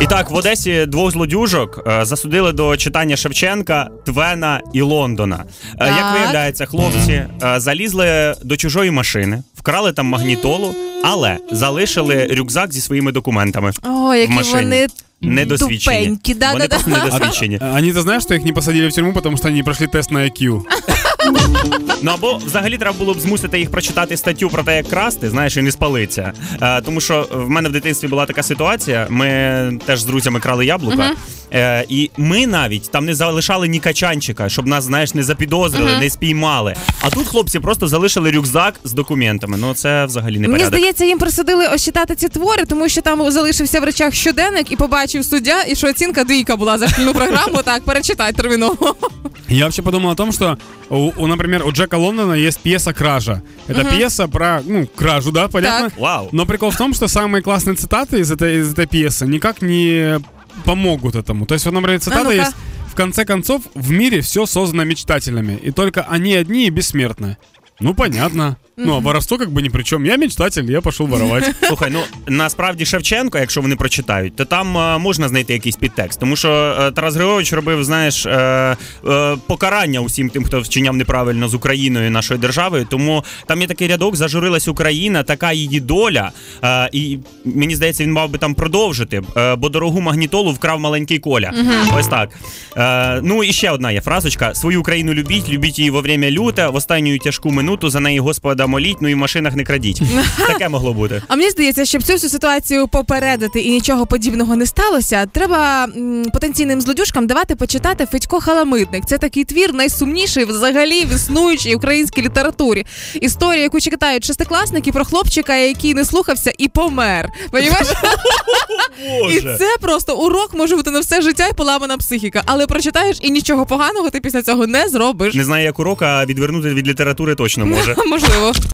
І так, в Одесі двох злодюжок е, засудили до читання Шевченка, Твена і Лондона. Е, Як виявляється, хлопці е, залізли до чужої машини, вкрали там магнітолу, але залишили рюкзак зі своїми документами. О, які машині. вони Недосвідчені. тупенькі. Да, Вони да, просто да. недосвідчені. Они-то знаешь, что их не посадили в тюрьму, потому что они не прошли тест на IQ. Ну або взагалі треба було б змусити їх прочитати статтю про те, як красти, знаєш, і не спалиться. Е, тому що в мене в дитинстві була така ситуація. Ми теж з друзями крали яблука, е, і ми навіть там не залишали ні качанчика, щоб нас, знаєш, не запідозрили, не спіймали. А тут хлопці просто залишили рюкзак з документами. Ну це взагалі не Мені порядок. здається, їм присудили ось читати ці твори, тому що там залишився в речах щоденник і побачив суддя, і що оцінка двійка була за шкільну програму. Так, перечитай терміново. Я вообще подумал о том, что, у, у, например, у Джека Лондона есть пьеса «Кража». Это пьеса про, ну, кражу, да, понятно? Так. Вау. Но прикол в том, что самые классные цитаты из этой, из этой пьесы никак не помогут этому. То есть, вот, например, цитата ну-ка. есть «В конце концов, в мире все создано мечтателями, и только они одни и бессмертны». Ну, понятно. Ну, а воровство как бы ни при чем. Я мечтатель, я пошел воровать. Слухай, ну насправді Шевченко, якщо вони прочитають, то там е, можна знайти якийсь підтекст. Тому що е, Тарас Григорович робив, знаєш, е, е, покарання усім тим, хто вчиняв неправильно з Україною, нашою державою. Тому там є такий рядок: зажурилась Україна, така її доля. Е, і мені здається, він мав би там продовжити, е, бо дорогу магнітолу вкрав маленький коля. Ось так. Е, ну і ще одна є фразочка: свою Україну любіть, любіть її во время люте, в останню тяжку минуту за неї Господа моліть, ну і в машинах не крадіть. Таке могло бути. А мені здається, щоб цю всю ситуацію попередити і нічого подібного не сталося, треба м, потенційним злодюжкам давати почитати Федько Халамитник. Це такий твір найсумніший взагалі в існуючій українській літературі. Історія, яку читають шестикласники про хлопчика, який не слухався і помер. Понімаєш? І це просто урок може бути на все життя і поламана психіка. Але прочитаєш і нічого поганого ти після цього не зробиш. Не знаю, як урок, а відвернути від літератури точно може. Можливо.